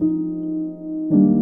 Thank you.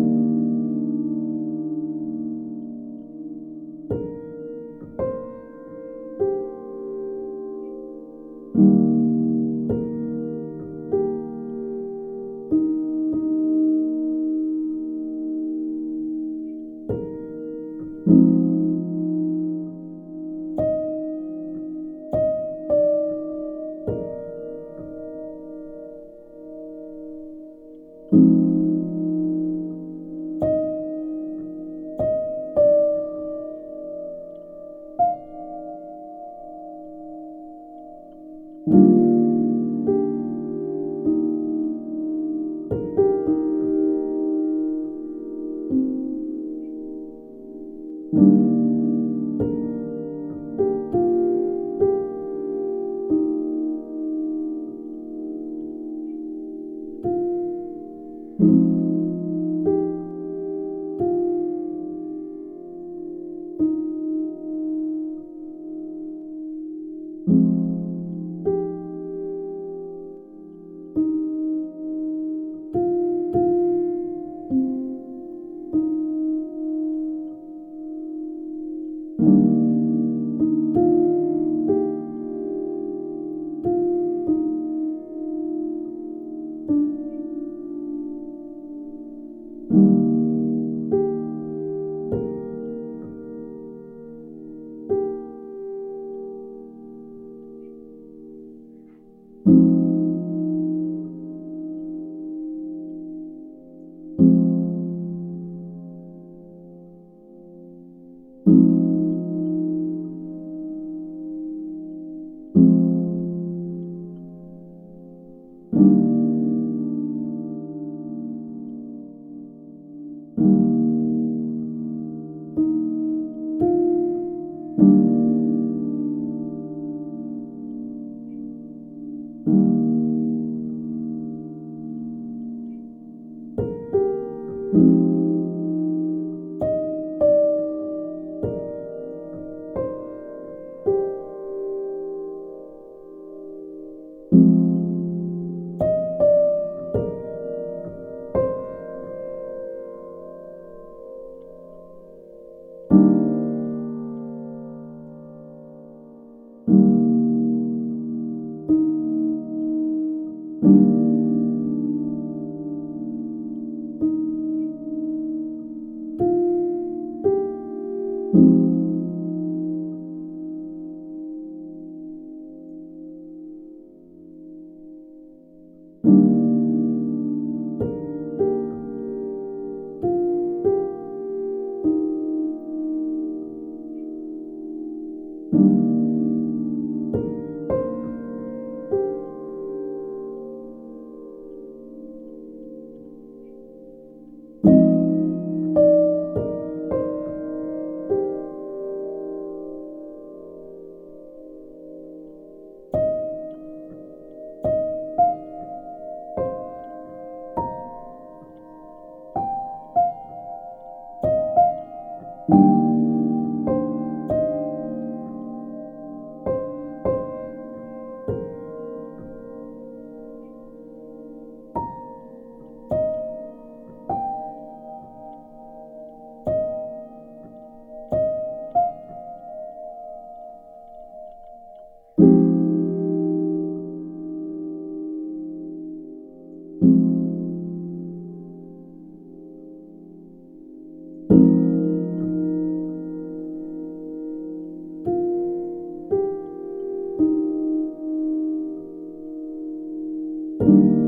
you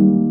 You